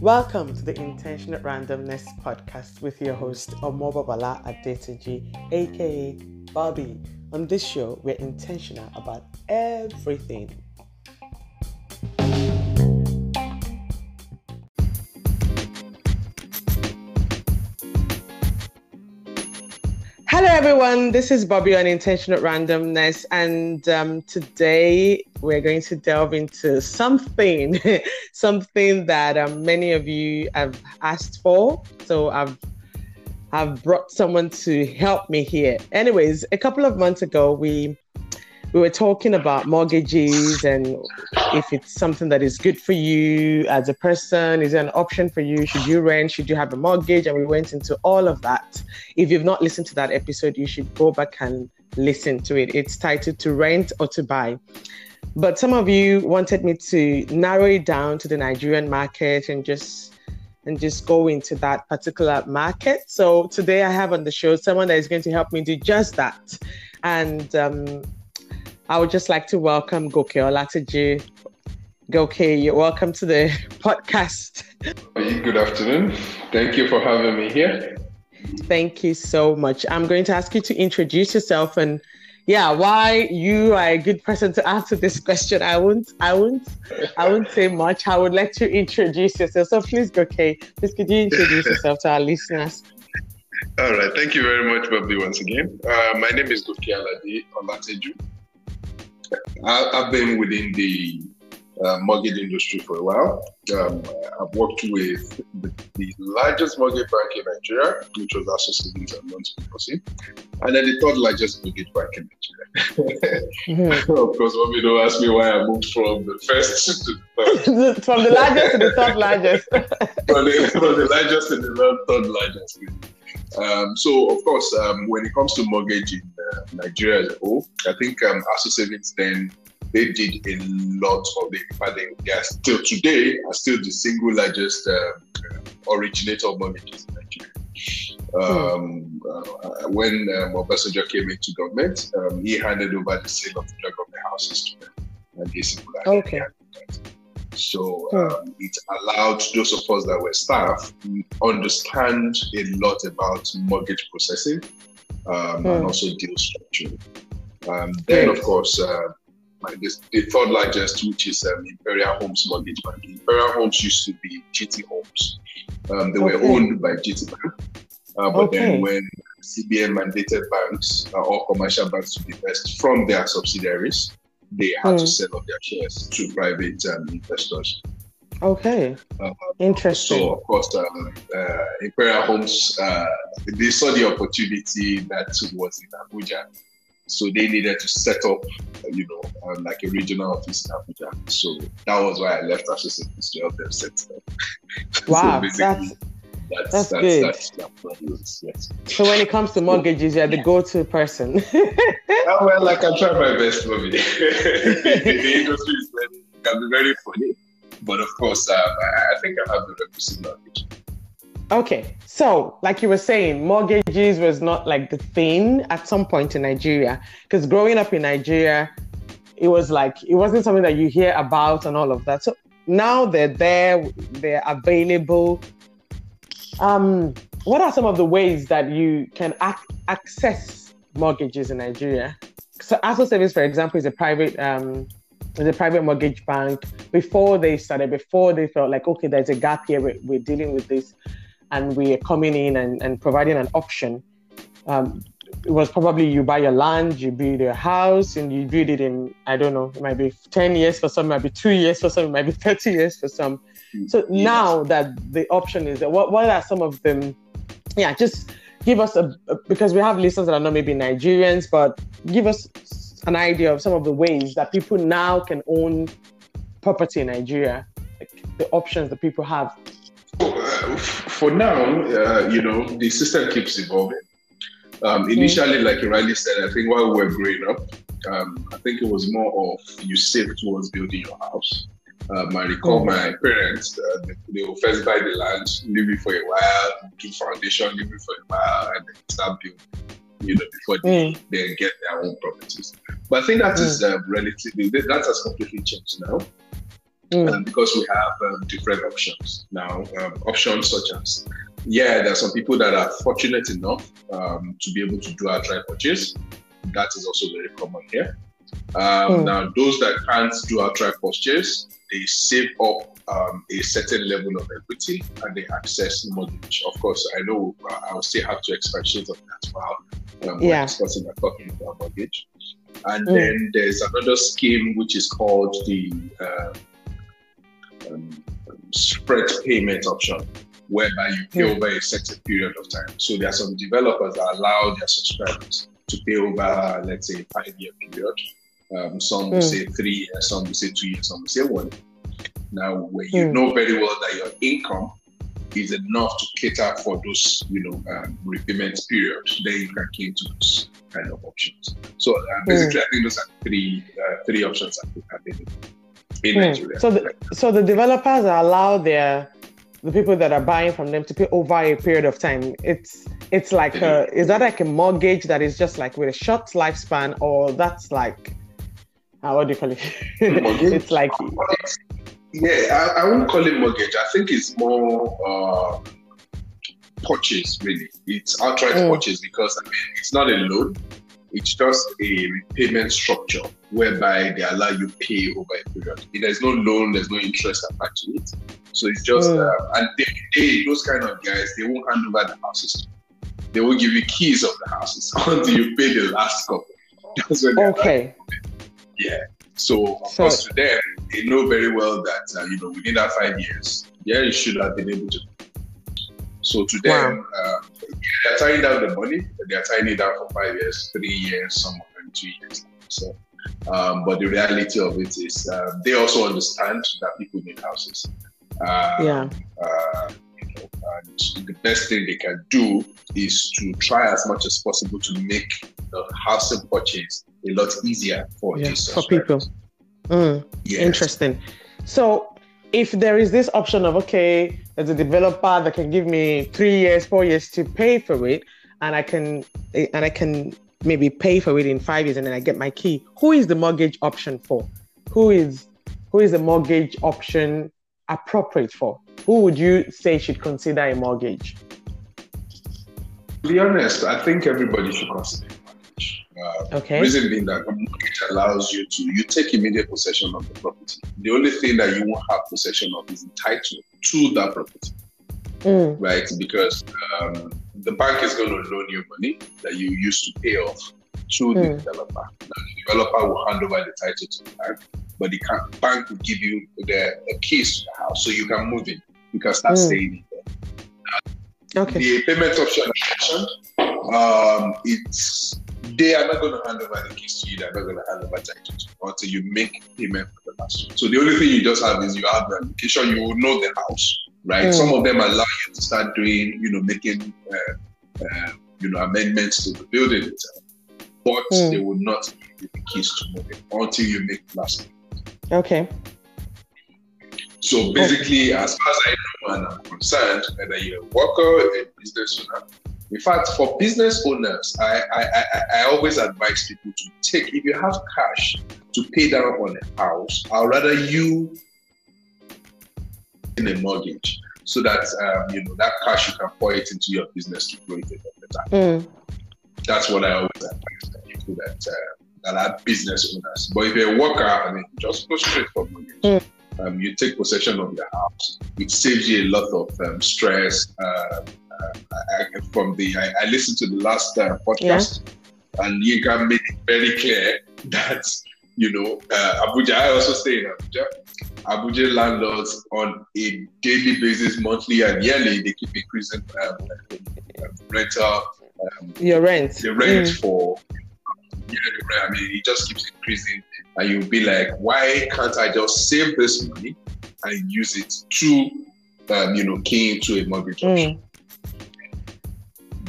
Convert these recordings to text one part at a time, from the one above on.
Welcome to the Intentional Randomness podcast with your host Omobabala Adetuji, aka Bobby. On this show, we're intentional about everything everyone. This is Bobby on Intentional Randomness, and um, today we're going to delve into something, something that um, many of you have asked for. So I've I've brought someone to help me here. Anyways, a couple of months ago, we we were talking about mortgages and if it's something that is good for you as a person, is it an option for you? Should you rent? Should you have a mortgage? And we went into all of that. If you've not listened to that episode, you should go back and listen to it. It's titled To Rent or To Buy. But some of you wanted me to narrow it down to the Nigerian market and just and just go into that particular market. So today I have on the show someone that is going to help me do just that. And um, I would just like to welcome Goke Olatuji. Goke, you're welcome to the podcast. Good afternoon. Thank you for having me here. Thank you so much. I'm going to ask you to introduce yourself and yeah, why you are a good person to answer this question. I won't I won't I won't say much. I would let you introduce yourself. So please Goke, please could you introduce yourself to our listeners? All right. Thank you very much, Bobby, once again. Uh, my name is Goke Aladi Olateju. I, have been within the uh, mortgage industry for a while. Um, I've worked with the, the, largest mortgage bank in Nigeria, which was ASO Savings and Loans Deposit, and then the third largest mortgage bank in Nigeria. mm-hmm. of course, when you don't ask me why I moved from the first to the third. from the largest to the third largest. from, the, from the largest to the third largest. Um, so, of course, um, when it comes to mortgage in uh, Nigeria as a whole, I think um, ASO Savings then they did a lot of the. they, they are still today are still the single largest uh, originator of mortgages in Nigeria. Um, uh, when um, Obasanjo came into government, um, he handed over the sale of the government houses to them, and basically, okay. So hmm. um, it allowed those of us that were staff understand a lot about mortgage processing um, and hmm. also deal structuring. Um, then, of course, uh, this, the third largest, which is um, Imperial Homes Mortgage Bank. Imperial Homes used to be GT Homes. Um, they okay. were owned by GT Bank. Uh, but okay. then when CBN mandated banks uh, or commercial banks to divest from their subsidiaries, they had mm. to hmm. sell off their shares to private um, investors. Okay. Uh, Interesting. So, of course, uh, uh, Imperial Homes, uh, they saw the opportunity that was in Abuja. So they needed to set up, you know, um, like a regional office in Abuja. So that was why I left ASO Savings to help them set up. Wow, so that's that's, that's, that's good. That's, that's, yes. So when it comes to mortgages, you're the go-to person. oh, well, like I try my best, Bobby. the, the industry is very, can be very funny, but of course, um, I, I think I have the requisite knowledge. Okay, so like you were saying, mortgages was not like the thing at some point in Nigeria. Because growing up in Nigeria, it was like it wasn't something that you hear about and all of that. So now they're there, they're available. Um, what are some of the ways that you can ac- access mortgages in Nigeria? So ASO Savings, for example, is a private um, is a private mortgage bank. Before they started, before they felt like okay, there's a gap here, we're, we're dealing with this, and we're coming in and, and providing an option. Um, it was probably you buy your land, you build your house, and you build it in I don't know, it might be ten years for some, it might be two years for some, it might be thirty years for some so yes. now that the option is there, what, what are some of them? Yeah, just give us a, because we have listeners that are not maybe Nigerians, but give us an idea of some of the ways that people now can own property in Nigeria, like the options that people have. For now, uh, you know, the system keeps evolving. Um, initially, mm. like you rightly said, I think while we were growing up, um, I think it was more of you save towards building your house. Um, I recall mm. my parents, uh, they, they, will first buy the land, leave it for a while, do foundation, leave it for a while, and then start building. you know, before they, mm. they get their own properties. But I think that mm. is um, relatively, that has completely changed now. Mm. Um, because we have um, different options now. Um, options such as, yeah, there are some people that are fortunate enough um, to be able to do outright purchase. That is also very common here. Um, mm. Now, those that can't do outright purchase, they save up um, a certain level of equity and they access mortgage. Of course, I know uh, I'll still have to expatiate on that while um, yeah. we're discussing and talking about mortgage. And mm. then there's another scheme which is called the uh, um, spread payment option, whereby you pay mm. over a certain period of time. So there are some developers that allow their subscribers to pay over, let's say, a five year period. Um, some will mm. say three years, some will say two years, some will say one. Now, where you mm. know very well that your income is enough to cater for those, you know, um, repayment periods, then you can key to those kind of options. So uh, hmm. basically, mm. I think those are three uh, three options available in mm. Nigeria. So the so the developers allow their the people that are buying from them to pay over a period of time. It's it's like a, is that like a mortgage that is just like with a short lifespan, or that's like uh, what do you call it? it's like yeah, I, I won't call it mortgage. I think it's more uh, purchase really. It's outright mm. purchase because I mean it's not a loan. It's just a repayment structure whereby they allow you pay over a period. There's no loan, there's no interest attached to it. So it's just mm. uh, and they, they, those kind of guys they won't hand over the houses. They will give you keys of the houses until you pay the last couple. That's when okay. Yeah. So of so, course to them, they know very well that uh, you know within that five years, yeah, you should have been able to. So to them, wow. uh, they're tying down the money. They're tying it down for five years, three years, some of them two years. So, um, but the reality of it is, uh, they also understand that people need houses. Uh, yeah. And the best thing they can do is to try as much as possible to make the housing purchase a lot easier for yeah, for people. Mm, yes. Interesting. So, if there is this option of okay, there's a developer that can give me three years, four years to pay for it, and I can and I can maybe pay for it in five years, and then I get my key. Who is the mortgage option for? Who is who is the mortgage option appropriate for? Who would you say should consider a mortgage? To be honest, I think everybody should consider a mortgage. uh, okay. Reason being that a mortgage allows you to you take immediate possession of the property. The only thing that you won't have possession of is title to that property, mm. right? Because um, the bank is going to loan you money that you used to pay off to mm. the developer. Now, the developer will hand over the title to the bank, but the bank will give you the, the keys to the house so you can move in. You can start mm. staying in there. Okay. The payment option mentioned, um, it's they are not going to hand over the keys to you. They're not going to hand over title to you until you make payment for the last. So the only thing you just have is you have the location. You will know the house, right? Mm. Some of them allow you to start doing, you know, making, uh, uh, you know, amendments to the building itself, but mm. they will not give you the keys to move it until you make the last. Payment. Okay. So basically, okay. as far as I and I'm concerned, whether you're a worker, a business owner, in fact, for business owners, I, I, I, I, always advise people to take, if you have cash to pay down on a house, I'd rather you in a mortgage so that um, you know that cash you can pour it into your business to grow it better. Mm. That's what I always advise people that uh, that are business owners. But if you're a worker, I mean, just go straight for mortgage. Mm. Um, you take possession of your house. It saves you a lot of um, stress. Uh, I, from the I, I, listened to the last uh, podcast, yeah. and Yinka made it very clear that you know uh, Abuja. I also stay in Abuja. Abuja landlords on a daily basis, monthly and yearly, they keep increasing um, rental. Um, Your rent. The rent mm. for. Yeah, I mean, it just keeps increasing, and you'll be like, why can't I just save this money and use it to, um, you know, key into a mortgage mm. option?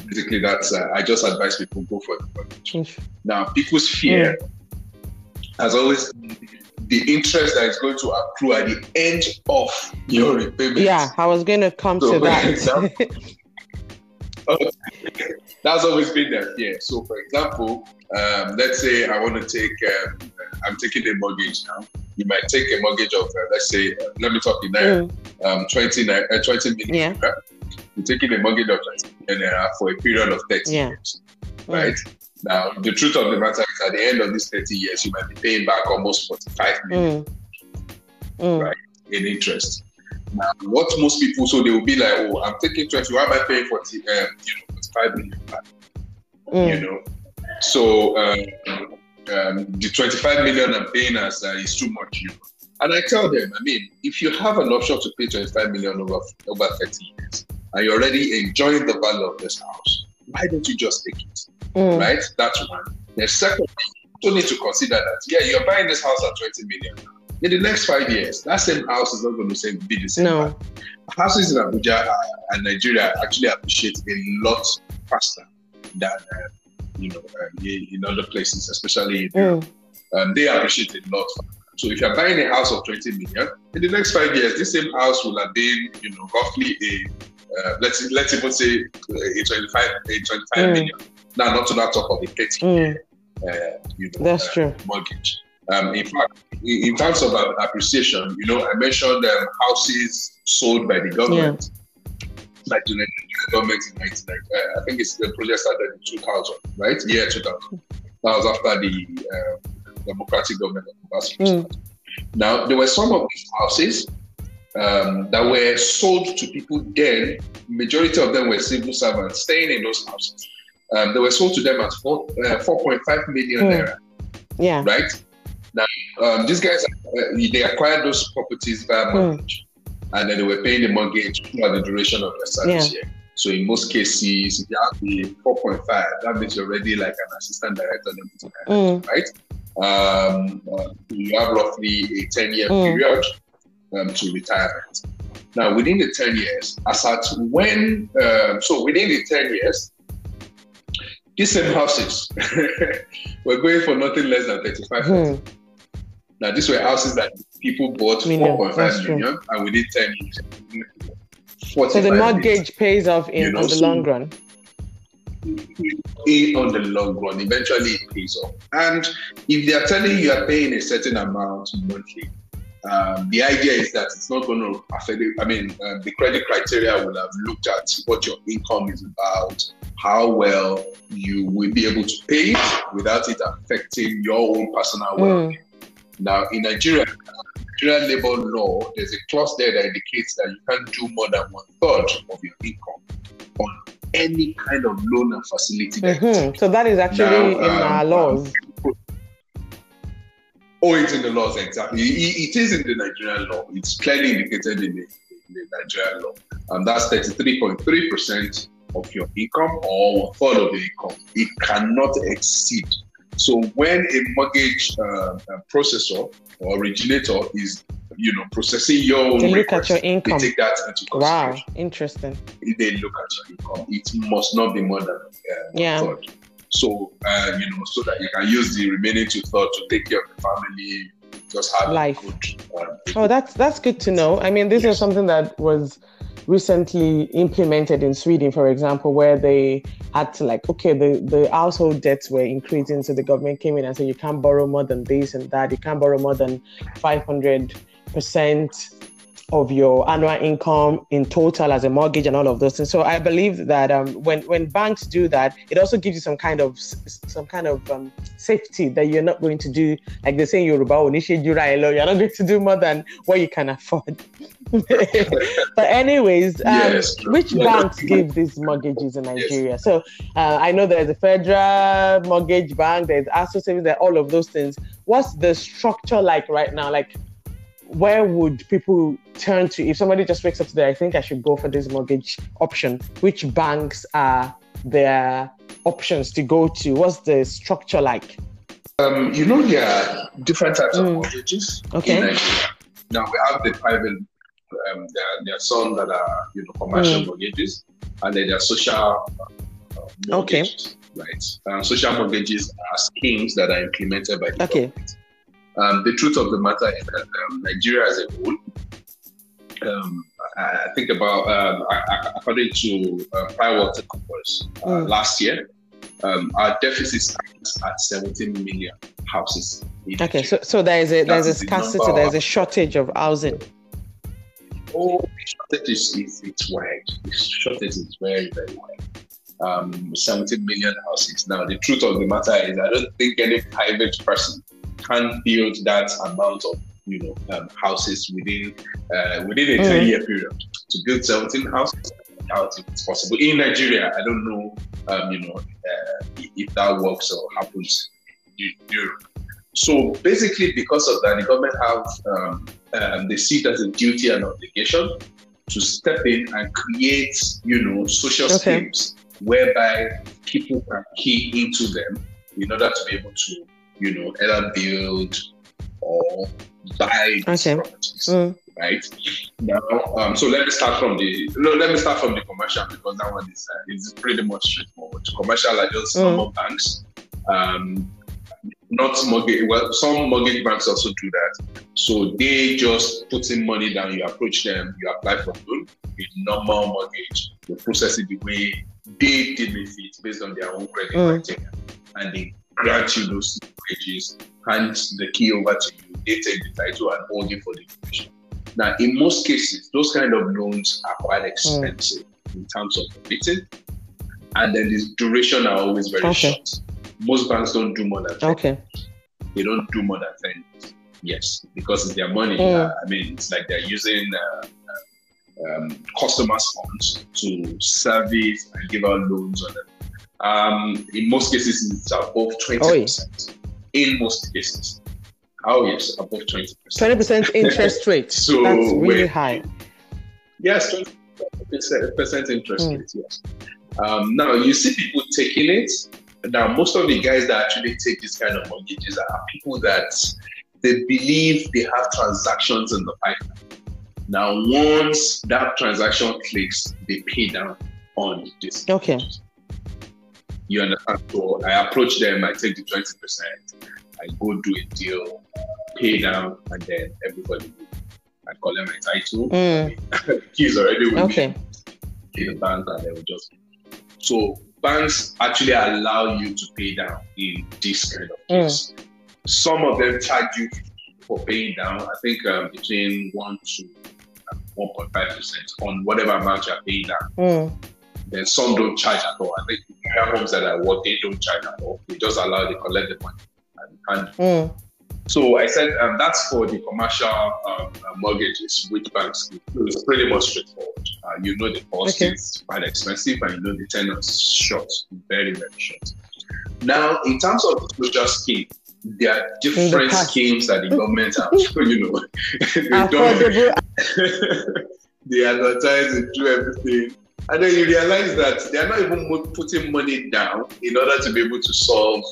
basically that's uh, I just advise people go for the mortgage. Now, people's fear mm. has always the interest that is going to accrue at the end of your repayment. Yeah, I was going to come so, to that. that's always been there. Yeah. So, for example, um, let's say I want to take, um, I'm taking a mortgage now. You might take a mortgage of, uh, let's say, uh, let me talk in there, mm. um, 20, uh, 20 million. Yeah. You're taking a mortgage of 20 million for a period of 30 yeah. years, mm. right? Now, the truth of the matter is, at the end of these 30 years, you might be paying back almost 45 million, mm. mm. right, in interest. Now, what most people, so they will be like, oh, I'm taking 20, why am I paying 40, um, you know, 45 million back? Mm. You know, so um, um, the 25 million I'm paying us uh, is too much, you know. And I tell them, I mean, if you have an option to pay 25 million over over 30 years, and you're already enjoying the value of this house, why don't you just take it? Mm. Right? That's one. The second, thing, you need to consider that, yeah, you're buying this house at 20 million. In the next five years, that same house is not going to be the same. No. Houses in Abuja and Nigeria actually appreciate a lot faster than uh, you know uh, in other places, especially in mm. Um, they appreciate it a lot. So if you're buying a house of 20 million, in the next five years, this same house will have been, you know, roughly a uh, let's let's even say a 25 a 25 mm. million. Now, not to that talk of a 30 mm. uh, you know, That's uh, true. mortgage. Um, in fact, in terms of appreciation, you know, I mentioned um, houses sold by the government. Yeah. The government in 1990. Uh, I think it's the project started in 2000, right? Yeah, 2000. That was after the uh, democratic government of mm. Now, there were some of these houses um, that were sold to people then. Majority of them were civil servants staying in those houses. Um, they were sold to them at four, uh, 4.5 million mm. naira. Yeah. Right? Now, um, these guys, uh, they acquired those properties via hmm. mortgage. Mm. And then they were paying the mortgage throughout the duration of their service yeah. here. So in most cases, if you have the 4.5, that means you're already like an assistant director, mm. right? Um, uh, you have roughly a 10 year mm. period um, to retirement. Now, within the 10 years, as at when, um, so within the 10 years, these same houses were going for nothing less than 35 mm. Now, these were houses that people bought 4.5 million, and within 10 years, so the mortgage pays off in you know, on the so long run. In on the long run, eventually it pays off. And if they are telling you you are paying a certain amount monthly, um, the idea is that it's not going to affect it. I mean, uh, the credit criteria will have looked at what your income is about, how well you will be able to pay it without it affecting your own personal mm. well-being. Now, in Nigeria, Nigerian labor law, there's a clause there that indicates that you can't do more than one third of your income on any kind of loan and facility. Mm-hmm. So that is actually now, in um, our laws. Oh, it's in the laws, exactly. it, it is in the Nigerian law. It's clearly indicated in the, in the Nigerian law. And that's 33.3% of your income or one third of your income. It cannot exceed so when a mortgage uh, processor or originator is, you know, processing your they look request, at your income. They take that into consideration. Wow, interesting. They look at your income. It must not be more than uh, yeah. third. So uh, you know, so that you can use the remaining two third to take care of the family, just have life. Good, uh, oh, that's that's good to know. I mean, this yes. is something that was recently implemented in Sweden, for example, where they had to like, okay, the, the household debts were increasing. So the government came in and said, you can't borrow more than this and that. You can't borrow more than 500% of your annual income in total as a mortgage and all of those things. So I believe that um, when when banks do that, it also gives you some kind of some kind of um, safety that you're not going to do like they say in Yoruba, you're not going to do more than what you can afford. but anyways, um, yes, which banks give these mortgages in Nigeria? Yes. So uh, I know there's a federal mortgage bank, there's savings, there all of those things. What's the structure like right now? Like where would people turn to if somebody just wakes up today? I think I should go for this mortgage option. Which banks are their options to go to? What's the structure like? Um, you know, there are different types mm. of mortgages okay. in Nigeria. Now we have the private. Um, there, are, there are some that are you know commercial mm. mortgages, and then there are social uh, mortgages. Okay. Right. Um, social mortgages are schemes that are implemented by the okay. government um, the truth of the matter is that um, Nigeria as a whole, um, I think about um, according to uh, Pricewaterhouse uh, mm. last year, um, our deficit stands at 17 million houses. Okay, so so there is a there's a scarcity, there's a shortage of housing. Oh, the shortage is, is it's wide. The shortage is very very wide. Um, 17 million houses. Now, the truth of the matter is, I don't think any private person can build that amount of you know um, houses within uh, within a mm. 10 year period to build 17 houses doubt if it's possible in Nigeria I don't know um, you know uh, if that works or happens in Europe so basically because of that the government have um, um, they see it as a duty and obligation to step in and create you know social okay. schemes whereby people can key into them in order to be able to you know either build or buy okay. properties. Mm. Right now, um, so let me start from the no. Let me start from the commercial because that one is uh, is pretty much straightforward. Commercial are just mm. normal banks, um, not mortgage. Well, some mortgage banks also do that. So they just put in money down. You approach them, you apply for loan, with normal mortgage. They process it the way they deem it based on their own credit mm. and they grant you those mortgages, hand the key over to you they take the title and hold it for the duration. Now, in most cases, those kind of loans are quite hmm. expensive mm. in terms of committing, and then the duration are always very okay. short. Most banks don't do more than 10 okay. They don't do more than 10 Yes, because it's their money. Mm. Uh, I mean, it's like they're using uh, um, customers' funds to service and give out loans on them. Um, in most cases, it's above 20%. In most cases. Oh yes, above twenty percent. Twenty percent interest rate. so that's really high. Yes, twenty percent interest mm. rate. Yes. Um, now you see people taking it. Now most of the guys that actually take this kind of mortgages are people that they believe they have transactions in the pipeline. Now once that transaction clicks, they pay down on this. Okay. You understand? So I approach them. I take the twenty percent. I go do a deal pay down, and then everybody. I them my title. Mm. keys already with okay. me in the bank, and they will just. So banks actually allow you to pay down in this kind of case. Mm. Some of them charge you for paying down. I think um, between one to one point five percent on whatever amount you're paying down. Mm. Then some don't charge at all. I think the homes that I work, they don't charge at all. They just allow they collect the money and, and mm. So I said um, that's for the commercial um, uh, mortgages, which banks. It's pretty much straightforward. Uh, you know the cost okay. is quite expensive, and you know the tenor is short, very very short. Now, in terms of the social scheme, there are different the schemes that the government have. you know, they don't. they advertise and do everything. And then you realize that they are not even putting money down in order to be able to solve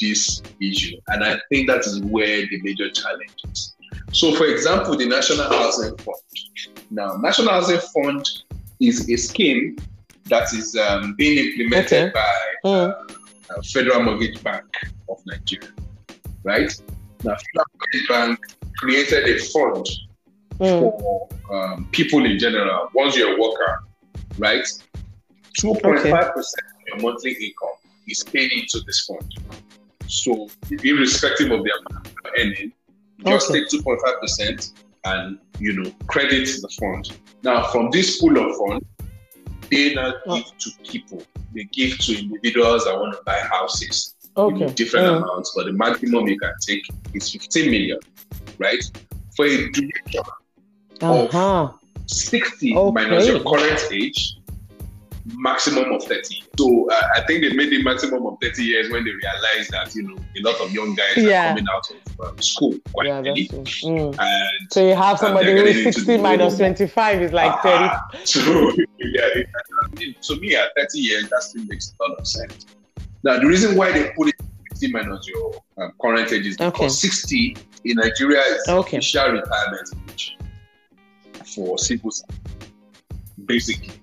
this issue. And I think that is where the major challenge is. So, for example, the National Housing Fund. Now, National Housing Fund is a scheme that is um, being implemented okay. by mm. uh, Federal Mortgage Bank of Nigeria, right? Now, Federal Mortgage Bank created a fund mm. for um, people in general. Once you're a worker, right? 2.5% okay. of your monthly income is paid into this fund. So, irrespective of their earning, just okay. take 2.5% and, you know, credit the fund. Now, from this pool of funds, they now oh. give to people. They give to individuals that want to buy houses okay. in different yeah. amounts, but the maximum you can take is 15 million, right? For a duration uh-huh. of 60 okay. minus your current age, maximum of 30. So uh, I think they made the maximum of 30 years when they realized that, you know, a lot of young guys yeah. are coming out of um, school quite yeah, early. Mm. And, so you have somebody who is 60 minus 25 is like uh 30. So, yeah, to me, at 30 years, that still makes a lot of sense. Now, the reason why they put it 60 minus your um, current age is because okay. 60 in Nigeria is okay. official retirement age for civil servants, basically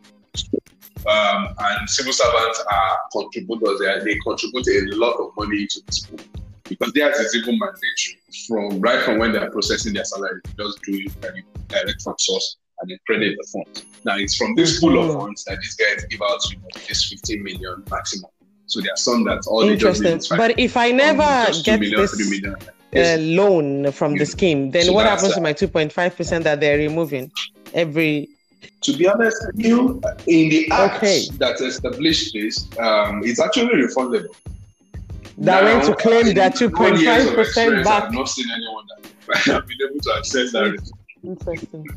um, and civil servants are contributors. They, they contribute a lot of money to this pool because theirs is even mandatory from right from when they are processing their salary. Just do it direct from source and they credit the fund. Now it's from this pool of funds that these guys give out you know, this 15 million maximum. So there are some that all Interesting. But if I never get million, this uh, loan from the scheme, then so what happens to my 2.5% that they're removing every to be honest with you, in the act okay. that established this, um, it's actually refundable. That now, went to claim that 2.5% back. I've not seen anyone that have been able to access that. Interesting.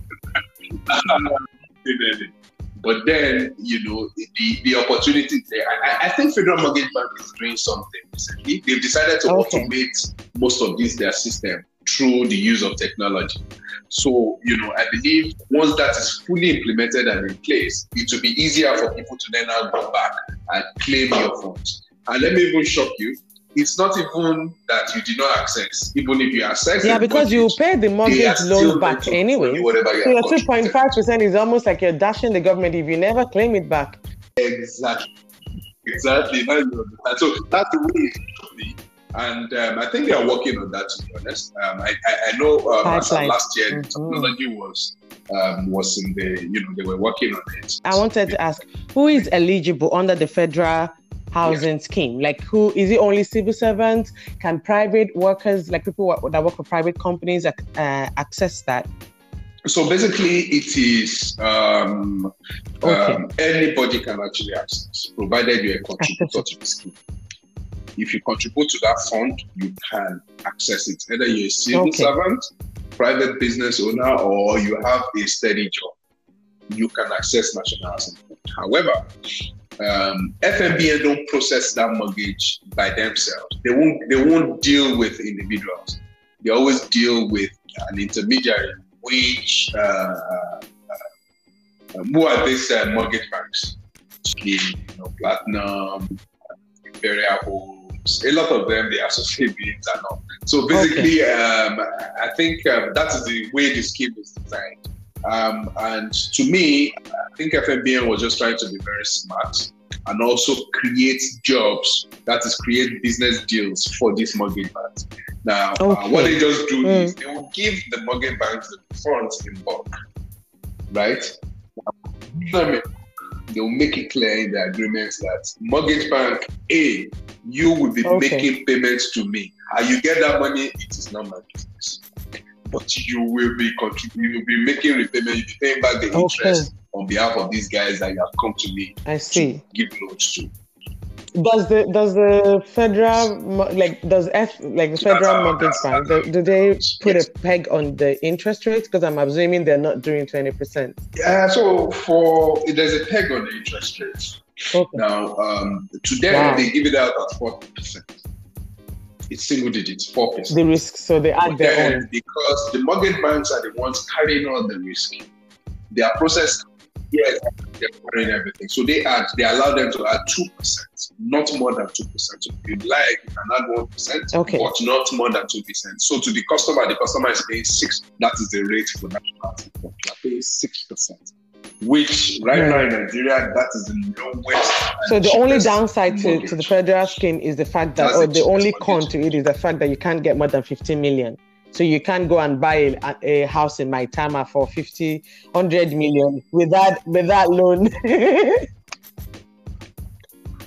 but then, you know, the, the opportunity there. I, I think Federal Mortgage Bank is doing something recently. They've decided to okay. automate most of this their system through the use of technology. So, you know, I believe once that is fully implemented and in place, it will be easier for people to then now go back and claim your funds. And let me even shock you. It's not even that you did not access, even if you access. Yeah, because you pay the mortgage loan back anyway. So your two point five percent is almost like you're dashing the government if you never claim it back. Exactly, exactly. So that's the way it. And um, I think they are working on that. To be honest, um, I, I, I, know um, last year mm-hmm. technology was um, was in the you know they were working on it. I wanted to ask who is eligible under the federal housing yeah. scheme? Like, who is it only civil servants? Can private workers, like people that work for private companies, uh, access that? So basically, it is um, okay. um, anybody can actually access, provided you're a contributor to the scheme if you contribute to that fund, you can access it. Either you're a civil okay. servant, private business owner, or you have a steady job, you can access National Housing Fund. However, um, FMBN don't process that mortgage by themselves. They won't. They won't deal with individuals. They always deal with an intermediary, which uh, uh, uh, who are these uh, mortgage banks? You know, Platinum, Imperial a lot of them they associate beings and all. So basically, okay. um, I think um, that is the way the scheme is designed. Um, and to me, I think FMBN was just trying to be very smart and also create jobs, that is, create business deals for these mortgage banks. Now, okay. uh, what they just do mm. is they will give the mortgage banks the funds in bulk, right? they will make it clear in the agreements that mortgage bank A, you will be okay. making payments to me. And you get that money, it is not my business. But you will be contributing, you will be making repayment, you'll be paying back the interest on behalf of these guys that you have come to me. I see. give loans to does the does the federal like does F like the federal mortgage bank do, do, they put a peg on the interest rates? Because I'm assuming they're not doing twenty percent. Yeah, so for there's a peg on the interest rates. Okay. Now, um, to them wow. they give it out at forty percent. It's single digits, four percent. The risk, so they add but their own because the mortgage banks are the ones carrying all the risk. They are processed Yes, they're covering everything. So they add, they allow them to add two percent, not more than two percent. So if you like, you can add one percent, okay. but not more than two percent. So to the customer, the customer is paying six. That is the rate for national You are paying six percent. Which right now in Nigeria, that is the lowest. So the only downside to, to the federal scheme is the fact that, That's or the only con to it is the fact that you can't get more than 15 million. So you can't go and buy a, a house in Maitama for 50, 100 million with that, with that loan.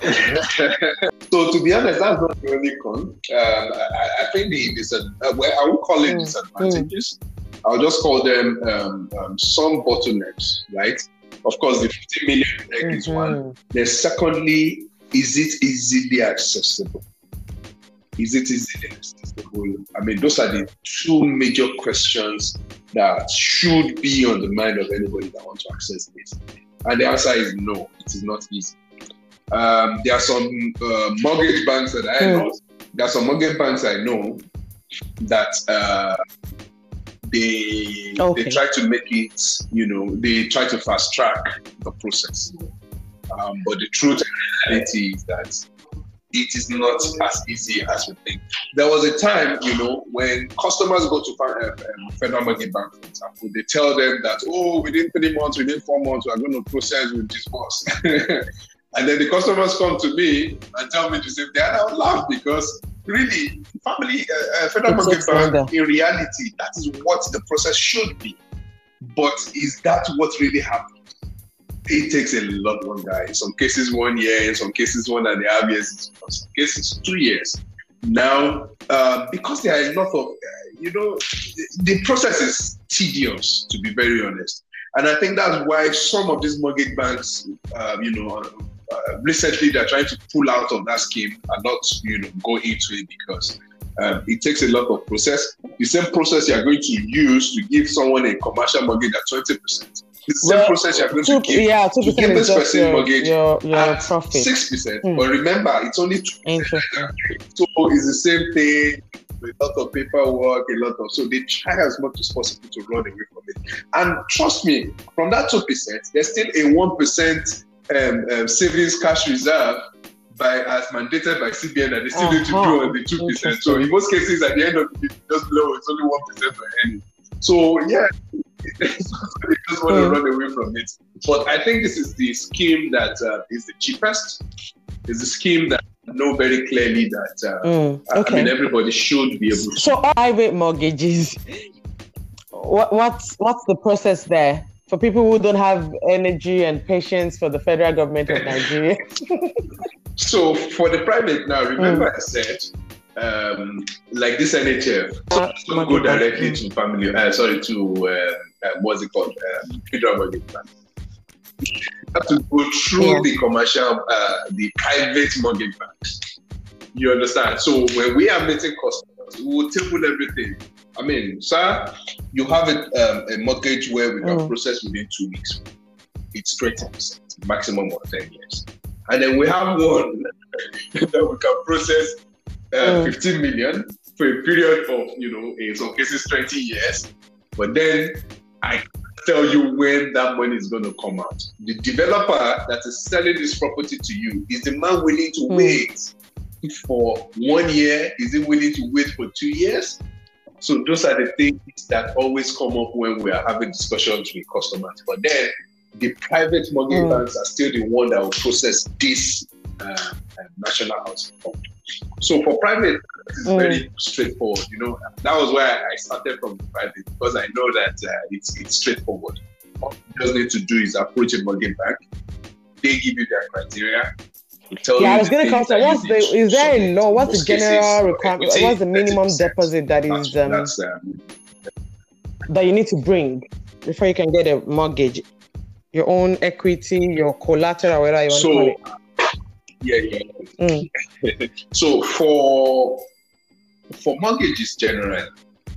so to be honest, that's not the only con. Um, I, I, think the disad- uh, well, I won't call it mm. disadvantages. Mm. I'll just call them um, um, some bottlenecks, right? Of course, the 50 million mm-hmm. is one. Then secondly, is it easily accessible? Is it easily accessible? I mean, those are the two major questions that should be on the mind of anybody that wants to access this. And the answer is no, it is not easy. Um, there are some uh, mortgage banks that I know. There are some mortgage banks I know that uh, they okay. they try to make it, you know, they try to fast track the process. Um, but the truth and reality is that it is not as easy as we think. There was a time, you know, when customers go to um, Federal Mortgage Bank, for example, they tell them that, oh, within three months, within four months, we are going to process with this boss. and then the customers come to me and tell me to thing. And I laugh because really, family, uh, uh Federal Mortgage Bank, in reality, that is what the process should be. But is that what really happened? It takes a lot longer. In some cases, one year. In some cases, one and a half years. In some cases, two years. Now, uh, because there are a lot of, uh, you know, the, the process is tedious, to be very honest. And I think that's why some of these mortgage banks, uh, you know, uh, recently they're trying to pull out of that scheme and not, you know, go into it because um, it takes a lot of process. The same process you're going to use to give someone a commercial mortgage at 20%. The same well, process you're going two, to give yeah, to give this person your, mortgage your, your at profit. 6%. Mm. But remember, it's only 2%. So it's the same thing a lot of paperwork, a lot of so they try as much as possible to run away from it. And trust me, from that two percent, there's still a one percent um, um, savings cash reserve by as mandated by CBN that they still uh-huh. need to do uh-huh. on the two percent. So in most cases, at the end of the day, just below it's only one percent for any. So yeah, they just want to run away from it. But I think this is the scheme that uh, is the cheapest. It's a scheme that know very clearly that uh, mm, okay. I mean everybody should be able to. So private mortgages, what, what's what's the process there for people who don't have energy and patience for the federal government of Nigeria? so for the private now, remember mm. I said. Um, like this NHF, uh, go directly to family. Uh, sorry, to uh, uh, what's it called? Um, federal mortgage bank have to go through yeah. the commercial, uh, the private mortgage banks. You understand? So when we are meeting customers, we will table everything. I mean, sir, you have a, um, a mortgage where we can mm. process within two weeks. It's 20%, maximum of 10 years. And then we have one that we can process uh, mm. 15 million for a period of, you know, in some cases 20 years. But then I tell you when that money is going to come out. The developer that is selling this property to you is the man willing to mm. wait for one year? Is he willing to wait for two years? So those are the things that always come up when we are having discussions with customers. But then the private mortgage mm. banks are still the one that will process this uh, uh, national housing fund. So for private, it's mm. very straightforward. You know, that was why I started from private because I know that uh, it's it's straightforward. All you just need to do is approach a mortgage bank. They give you their criteria. Yeah, I was going to come to what's the is there a law? What's the general requirement? What's the minimum deposit that is um, um, that you need to bring before you can get a mortgage? Your own equity, your collateral, whatever you want so, to call it. Yeah, yeah. Mm. so for for mortgages generally,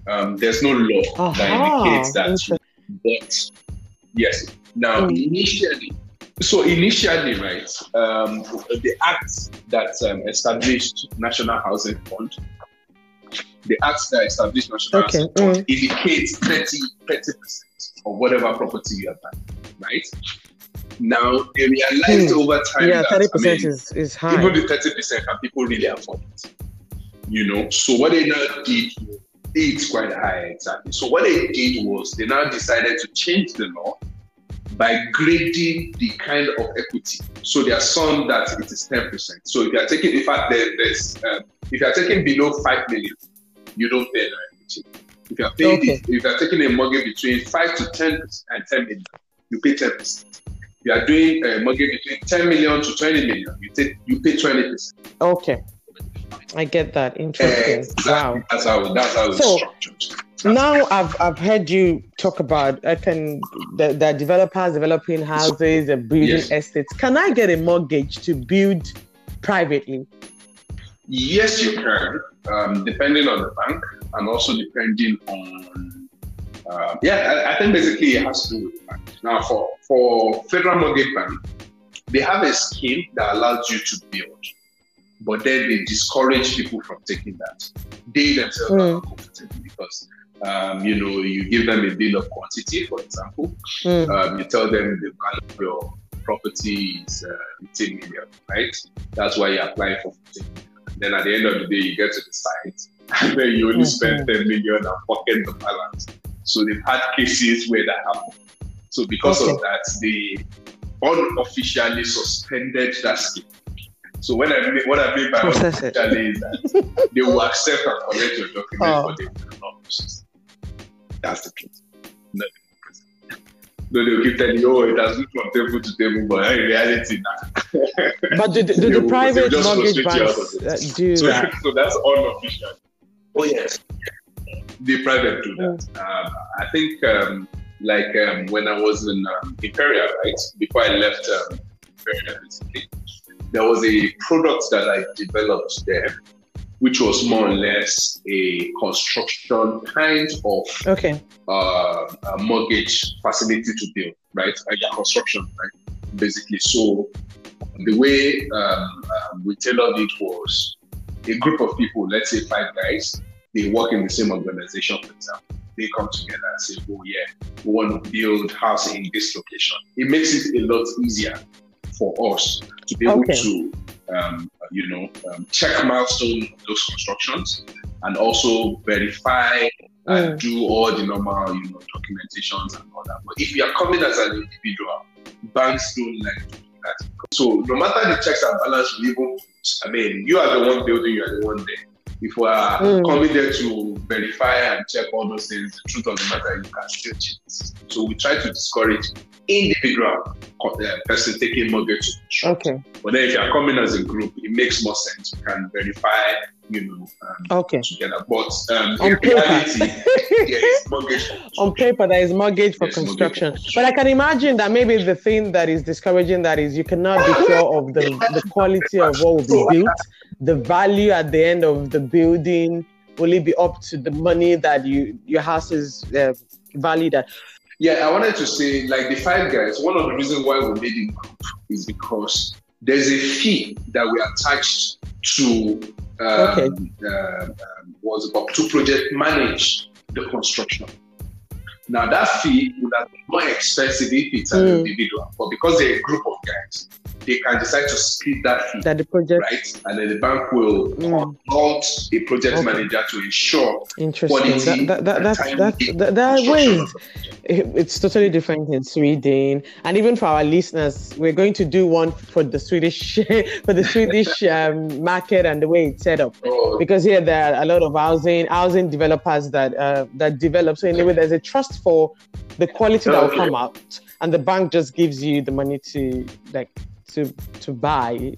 um, there's no law uh-huh. that indicates that. But yes, now mm. initially, so initially, right, um, the act that um, established National Housing Fund, the act that established National okay. Housing Fund mm. indicates 30 percent of whatever property you have, right? Now they realized hmm. over time yeah, thirty percent I mean, is, is high. Even the thirty percent can people really afford it. You know, so what they now did, it's quite high exactly. So what they did was they now decided to change the law by grading the kind of equity. So there are some that it is ten percent. So if you are taking, in fact, there, there's um, if you are taking below five million, you don't pay no equity. If you are paying, okay. if you are taking a mortgage between five to ten and ten million, you pay ten percent you are doing a mortgage between 10 million to 20 million, you take you pay 20%. Okay. I get that. Interesting. Exactly. Wow. That's how that's how so, structured. Now I've I've heard you talk about I can the, the developers developing houses and building yes. estates. Can I get a mortgage to build privately? Yes, you can, um, depending on the bank and also depending on uh, yeah, I, I, think basically it has to do with bank. Now, for, for Federal Mortgage Bank, they have a scheme that allows you to build, but then they discourage people from taking that. They themselves mm. are not comfortable because um, you know, you give them a bill of quantity, for example. Mm. Um, you tell them the value of your property is uh, 15 million, right? That's why you're applying for 15 million. Then at the end of the day, you get to the site, and then you only mm-hmm. spend 10 million and pocket the balance. So they've had cases where that happened. So because okay. of that, they unofficially suspended that scheme. So when I mean, what I mean by unofficially is that they will accept and collect your document, oh. but they will not process. That's the truth. No, no, they'll keep telling you, oh, it has moved from table to table, but in reality, nah. but do, do, do the private mortgage banks uh, do so, that? So that's unofficial. Oh, yes. The private do that. Mm. Um, I think, um, like um, when I was in um, Imperial, right, before I left um, Imperial, there was a product that I developed there which was more or less a construction kind of okay uh, mortgage facility to build, right? Uh, construction, right? Basically, so the way um, um, we tailored it was a group of people, let's say five guys, they work in the same organization, for example. They come together and say, oh yeah, we want to build house in this location. It makes it a lot easier for us to be able okay. to um, you know, um, check milestone those constructions and also verify and mm. do all the normal, you know, documentations and all that. But if you are coming as an individual, banks don't like to do that. So no matter the checks and balance, we even, I mean, you are the one building, you are the one there. If we are mm. coming there to verify and check all those things, the truth of the matter, you can still cheat. So we try to discourage individual uh, person taking mortgage to Okay. But then if you're coming as a group, it makes more sense. You can verify, you know, um, okay. together. But um, on paper, reality, mortgage. on paper, there is mortgage for construction. Mortgage. But I can imagine that maybe the thing that is discouraging that is you cannot be sure of the, the quality of what will be built, the value at the end of the building. Will it be up to the money that you your house is uh, valued at? Yeah, I wanted to say, like the five guys, one of the reasons why we made it group is because there's a fee that we attached to um, okay. uh, um, was about to project manage the construction. Now that fee would have been more expensive if it's an mm. individual, but because they're a group of guys, they can decide to split that fee. That the project, right? And then the bank will mm. consult a project okay. manager to ensure Interesting. quality. That, that, that, that's, that's, that, that ways. It's totally different in Sweden, and even for our listeners, we're going to do one for the Swedish for the Swedish um, market and the way it's set up. Oh. Because here there are a lot of housing housing developers that uh, that develop. So anyway, there's a trust for the quality that will come out, and the bank just gives you the money to like to to buy,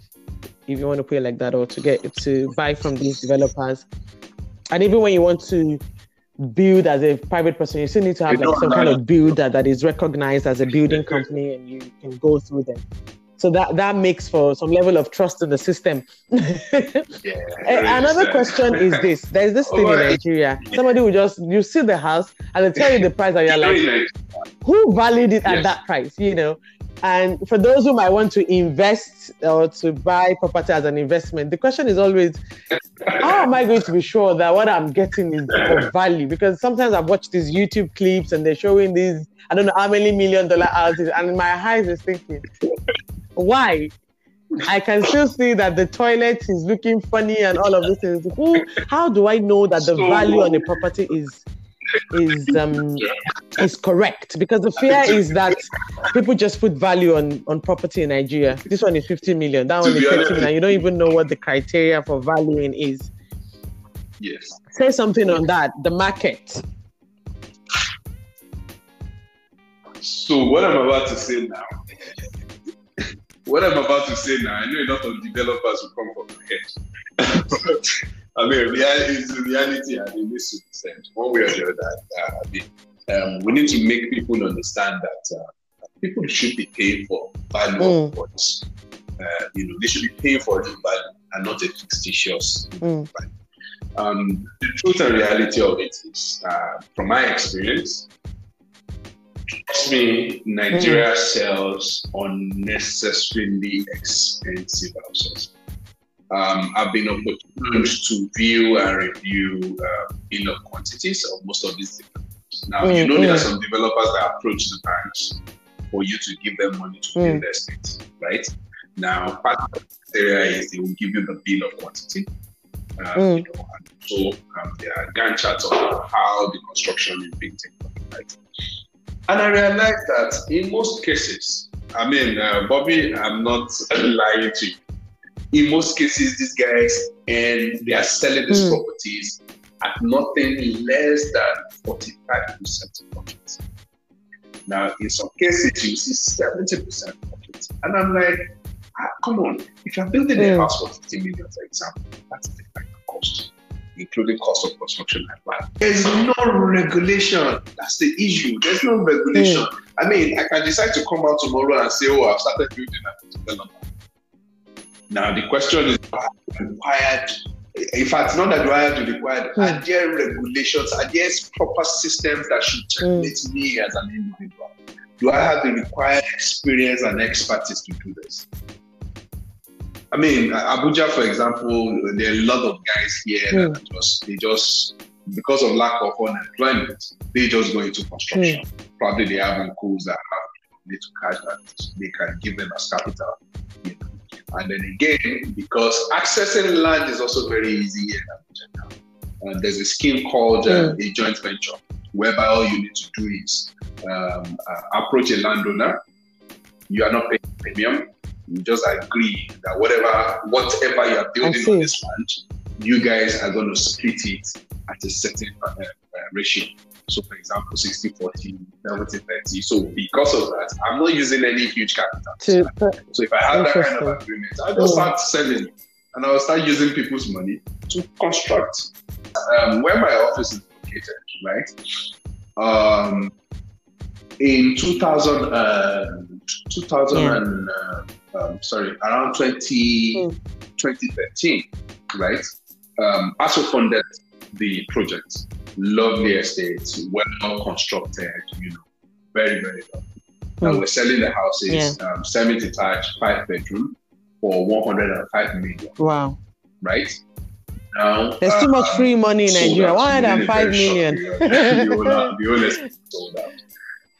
if you want to put it like that, or to get to buy from these developers. And even when you want to build as a private person, you still need to have like some kind of builder that is recognized as a building company, and you can go through them. So that that makes for some level of trust in the system. yeah, eh, Another question is this: There's this thing in Nigeria. Somebody will just you see the house and they tell you the price, and you're like, who valued it at yes. that price? You know, and for those who might want to invest or to buy property as an investment, the question is always, how am I going to be sure that what I'm getting is of value? Because sometimes I've watched these YouTube clips and they're showing these, I don't know how many million dollar houses, and my eyes is thinking, why? I can still see that the toilet is looking funny and all of this things. Who, how do I know that the value on the property is is um is correct because the fear is that people just put value on on property in Nigeria. This one is 50 million, that one is 30 million. You don't even know what the criteria for valuing is. Yes. Say something on that. The market. So what I'm about to say now, what I'm about to say now, I know a lot of developers will come from my head. I mean, reality is the reality, and it needs to be said one way or the other. Uh, I mean, um, we need to make people understand that uh, people should be paying for value mm. of what uh, you know. They should be paying for the value and not a fictitious mm. value. Um, the truth and reality of it is, uh, from my experience, trust me, Nigeria mm. sells unnecessarily expensive houses. Um, I've been opportunity to view and review uh, bill of quantities of most of these developers. Now, mm, you know, mm. there are mm. some developers that approach the banks for you to give them money to build mm. their right? Now, part of the area is they will give you the bill of quantity. Uh, mm. you know, and so um, there are Gantt charts of how the construction is being taken, right? And I realized that in most cases, I mean, uh, Bobby, I'm not lying to you in most cases, these guys and they are selling these mm. properties at nothing less than 45% profit. Now, in some cases, you see 70% profit. And I'm like, ah, come on, if you're building a Mm. house for 50 million, for example, that's the cost, including cost of construction and plan. There's no regulation. That's the issue. There's no regulation. I mean, I can decide to come out tomorrow and say, oh, I've started building a developer. Now, the question is, required in fact, not that have to require, Hmm. are there regulations, are there proper systems that should checkmate me as an individual? Do I have the required experience and expertise to do this? I mean, Abuja, for example, there are a lot of guys here Hmm. that just, they just, because of lack of unemployment, they just go into construction. Probably they have uncles that have little cash that they can give them as capital. You know. And then again, because accessing land is also very easy here in Abuja now. And there's a scheme called uh, a joint venture, whereby all you need to do is um, uh, approach a landowner. You are not paying premium. You just agree that whatever whatever you are building on this land, you guys are going to split it at a certain uh, uh, ratio. So, for example, 60 40, 70 30. So, because of that, I'm not using any huge capital. To, So if I have that kind of agreement, I'll just Mm. start selling and I'll start using people's money to construct. Um, where my office is located, right? Um, in 2000, uh, 2000 Yeah. and, uh, um, sorry, around 20, Mm. 2013, right? Um, ASO funded the project. Lovely estates, well constructed, you know, very, very well. Now Mm. we're selling the houses, um, semi-detached, five bedroom for 105 million, wow. right? Now There's too much um, free money in Nigeria. out One within hundred a and five very short million. period. the owner, the owner sold out.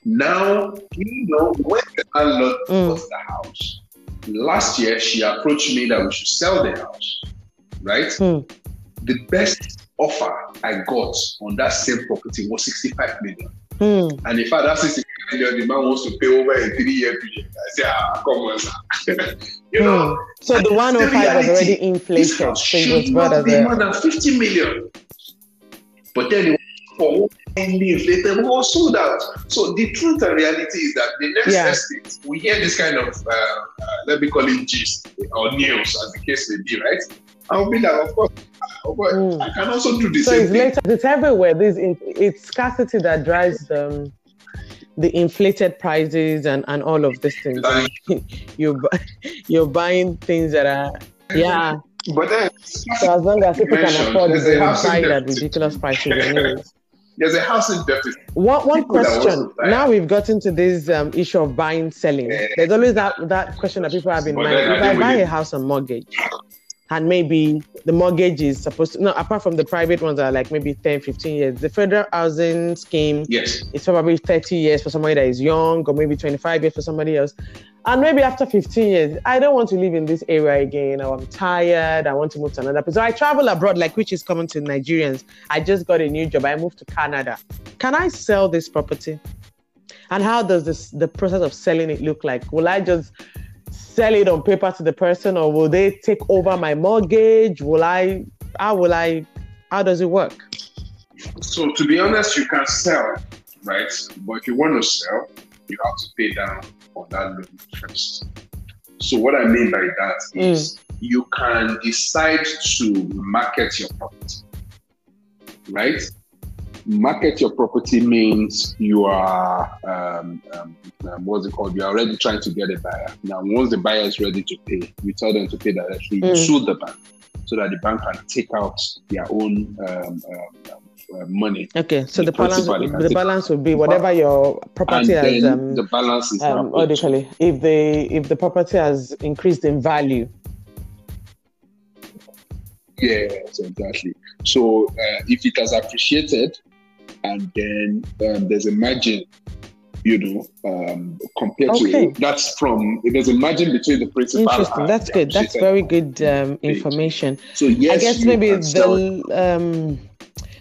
Now, you know, when the landlord Mm. bought the house, last year she approached me that we should sell the house, right? Mm. The best offer I got on that same property was 65 million. Hmm. And in fact, that 65 million, the man wants to pay over a three year period. I say, ah, come on, sir. you know, Hmm. So the And one hundred the five was reality, already this inflated, house so it should was be more than 50 million. But then for only inflated, we were sold out. So the truth and reality is that the next Yeah. estate, we hear this kind of, uh, uh, let me call it gist or news, as the case may be, right? I'll be like, of course, Mm. I can also do the So same it's thing. later. It's everywhere. This in, it's scarcity that drives the the inflated prices and and all of these things. Like- you you're buying things that are yeah. But then, So as long as people can afford it, they buy at ridiculous prices. Anyways. there's a housing deficit. One one People that want question. Now we've gotten to this um, issue of buying, selling. Yeah. There's always that that question that people have in But mind. If I buy a house on mortgage, and maybe the mortgage is supposed to no, apart from the private ones are like maybe 10, 15 years, the federal housing scheme Yes. it's probably 30 years for somebody that is young, or maybe 25 years for somebody else. And maybe after 15 years, I don't want to live in this area again, or I'm tired, I want to move to another place. So I travel abroad, like which is common to Nigerians. I just got a new job, I moved to Canada. Can I sell this property? And how does this the process of selling it look like? Will I just sell it on paper to the person, or will they take over my mortgage? Will I how will I how does it work? So to be honest, you can sell, right? But if you want to sell, you have to pay down on that loan first. So what I mean by that mm. is you can decide to market your property, right? Market your property means you are um, um, um, what's it called? You are already trying to get a buyer. Now, once the buyer is ready to pay, you tell them to pay directly. You Mm. sue the bank so that the bank can take out their own um, um, uh, money Okay, so The the balance the balance would be whatever your property has um, the balance is um now what do you call it? If the if the property has increased in value. yes exactly so uh, if it has appreciated and then um, there's a margin you know um, compared Okay. to that's from there's a margin between the principal Interesting. That's good. That's very good um, information. so yes I guess maybe the um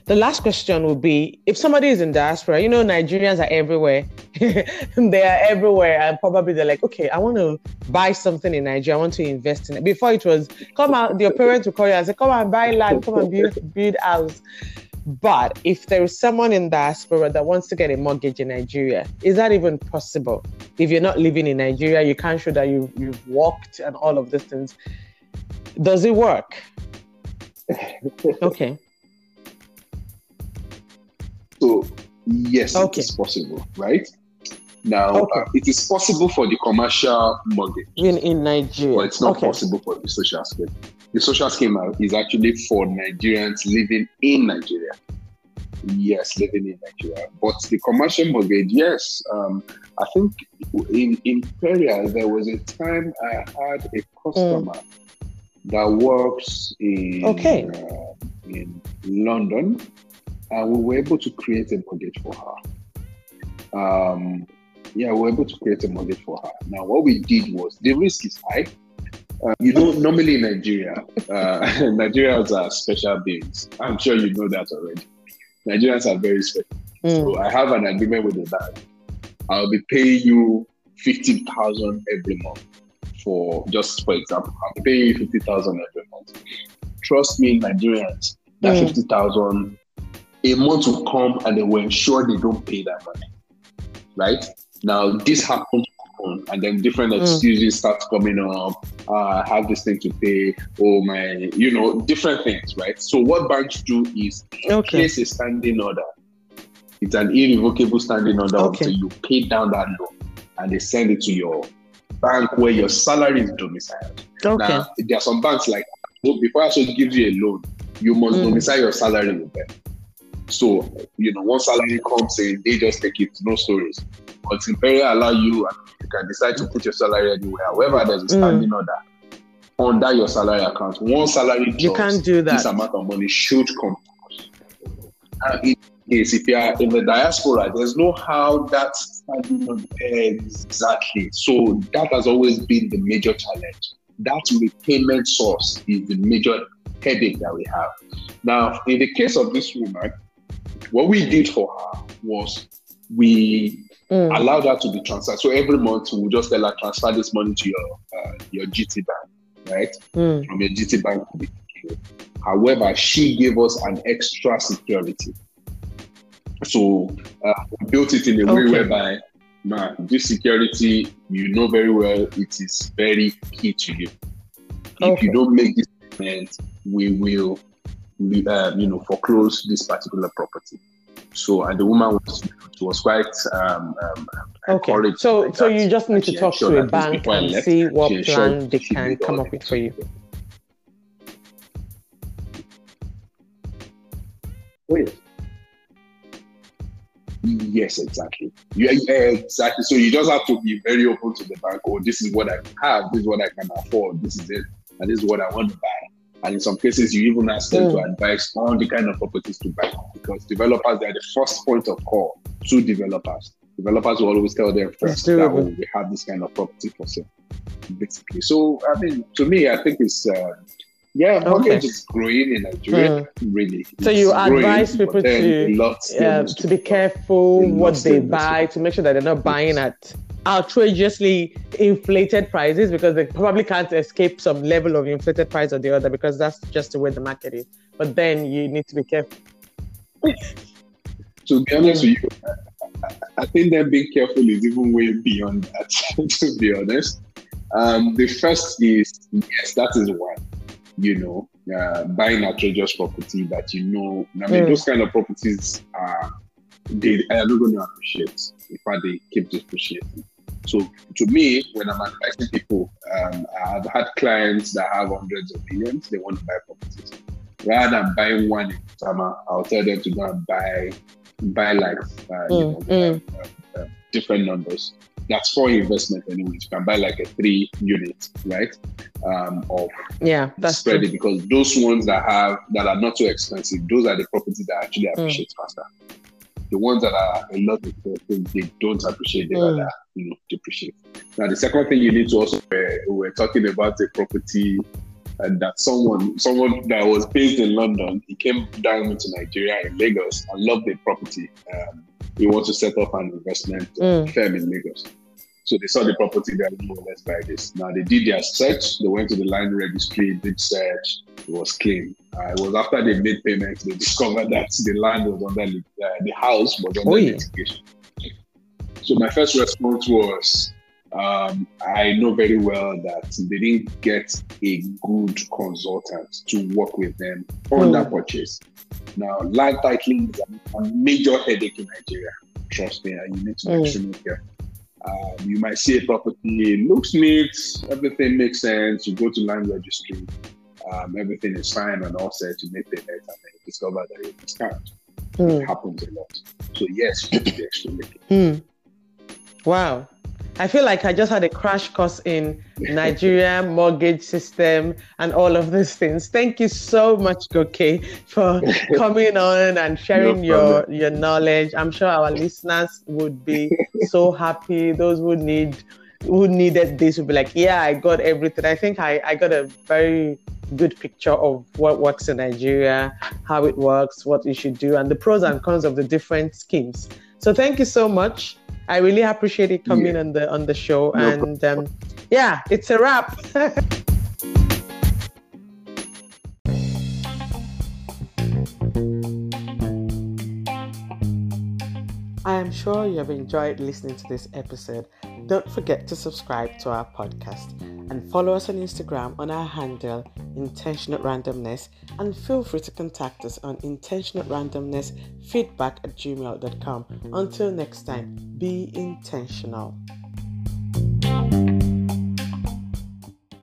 the last question would be if somebody is in diaspora, you know, Nigerians are everywhere. they are everywhere. And probably they're like, okay, I want to buy something in Nigeria. I want to invest in it. Before it was come out, your parents will call you and say, come and buy land, come and build build house. But if there is someone in diaspora that wants to get a mortgage in Nigeria, is that even possible? If you're not living in Nigeria, you can't show that you, you've walked and all of these things. Does it work? okay. So, yes, okay. it is possible, right? Now, okay. uh, it is possible for the commercial mortgage in, in Nigeria, but it's not okay. possible for the social scheme. The social scheme is actually for Nigerians living in Nigeria. Yes, living in Nigeria. But the commercial mortgage, yes. Um, I think in in Peria there was a time I had a customer mm. that works in okay. Uh, in London, and we were able to create a mortgage for her. Um, yeah, we were able to create a mortgage for her. Now, what we did was the risk is high. Uh, you know, normally in Nigeria, uh, Nigerians are special beings. I'm sure you know that already. Nigerians are very special. Mm. So I have an agreement with the bank. I'll be paying you fifty thousand every month for just for example. I'll be paying you fifty thousand every month. Trust me, Nigerians, that mm. fifty thousand a month will come and they will ensure they don't pay that money. Right? Now, this happens and then different mm. excuses mm. start coming up. Uh, I have this thing to pay, or oh my, you know, different things, right? So what banks do is okay. place a standing order. It's an irrevocable standing order okay. until you pay down that loan, and they send it to your bank where your salary is domiciled. Okay. Now, there are some banks like before I should give you a loan, you must mm. domicile your salary with them. So, you know, once salary comes in, they just take it, no stories. But Imperial allow you, you can decide to put your salary anywhere. However, there's a standing mm. order under your salary account. One salary drops, you can't do that. This amount of money should come. in case if you are in the diaspora, there's no how that standing order exactly. So that has always been the major challenge. That repayment source is the major headache that we have. Now, in the case of this woman, what we did for her was we mm. allowed her to be transferred. So every month we'll just tell her transfer this money to your uh, your GT bank, right? Mm. From your GT bank. However, she gave us an extra security. So uh, we built it in a okay. way whereby man, this security, you know very well, it is very key to you. If you don't make this payment, we will uh, you know, foreclose this particular property. So, and the woman was, was quite um, um, okay. So, so you just need to talk to a bank and left, see what plan they can come up with for you. Oh, yes. Yes, exactly. Yeah, exactly. So you just have to be very open to the bank. Oh, this is what I have. This is what I can afford. This is it, and this is what I want to buy. And in some cases, you even ask them mm. to advise on the kind of properties to buy because developers they are the first point of call to developers. Developers will always tell them first that oh, we have this kind of property for sale, basically. So, I mean, to me, I think it's uh, yeah, mortgage okay. is growing in Nigeria, mm. really. So you advise people to uh, to be careful what they buy, to make sure that they're not buying at outrageously inflated prices because they probably can't escape some level of inflated price or the other because that's just the way the market is. But then you need to be careful. to be honest with you, I think that being careful is even way beyond that, to be honest. Um, the first is yes, that is one. You know, uh, buying outrageous property that you know. I mean, mm. those kind of properties are they are not going to appreciate. In fact, they keep depreciating. So to me, when I'm advising people, um, I've had clients that have hundreds of millions, they want to buy properties. Rather than buying one in summer, I'll tell them to go and buy buy like uh, mm, you know, mm. uh, uh, different numbers. That's for investment anyways. You can buy like a three unit, right? Um, of yeah, that's spread it because those ones that have that are not so expensive, those are the properties that actually mm. appreciate mm. faster the ones that are a lot of things they don't appreciate, they mm. rather you know depreciate. Now, the second thing you need to also uh, we're talking about a property and that someone someone that was based in London, he came down into Nigeria in Lagos and loved the property. Um, he wants to set up an investment mm. firm in Lagos. So they saw the property, they said, let's buy this. Now they did their search, they went to the land registry, did search, it was clean. Uh, it was after they made payments, they discovered that the land was under uh, the house was under Oh, yeah. litigation. So my first response was, um, I know very well that they didn't get a good consultant to work with them on Hmm. that purchase. Now, land titling is a- a major headache in Nigeria. Trust me, and you need to be Hmm. extremely careful. Um, you might see a property, it looks neat, everything makes sense. You go to land registry, um, everything is fine and all set. You make payment, and then you discover that it's scammed. Hmm. It happens a lot. So yes, you need to be extremely careful. Hmm. Wow. I feel like I just had a crash course in Nigeria mortgage system and all of these things. Thank you so much, Goke, for coming on and sharing No your your knowledge. I'm sure our listeners would be so happy. Those who need who needed this would be like, yeah, I got everything. I think I, I got a very good picture of what works in Nigeria, how it works, what you should do, and the pros and cons of the different schemes. So thank you so much. I really appreciate it coming Yeah. on the on the show. No and um, yeah, it's a wrap. I am sure you have enjoyed listening to this episode. Don't forget to subscribe to our podcast and follow us on Instagram on our handle intentional randomness and feel free to contact us on intentional randomness feedback at gmail.com. Until next time, be intentional.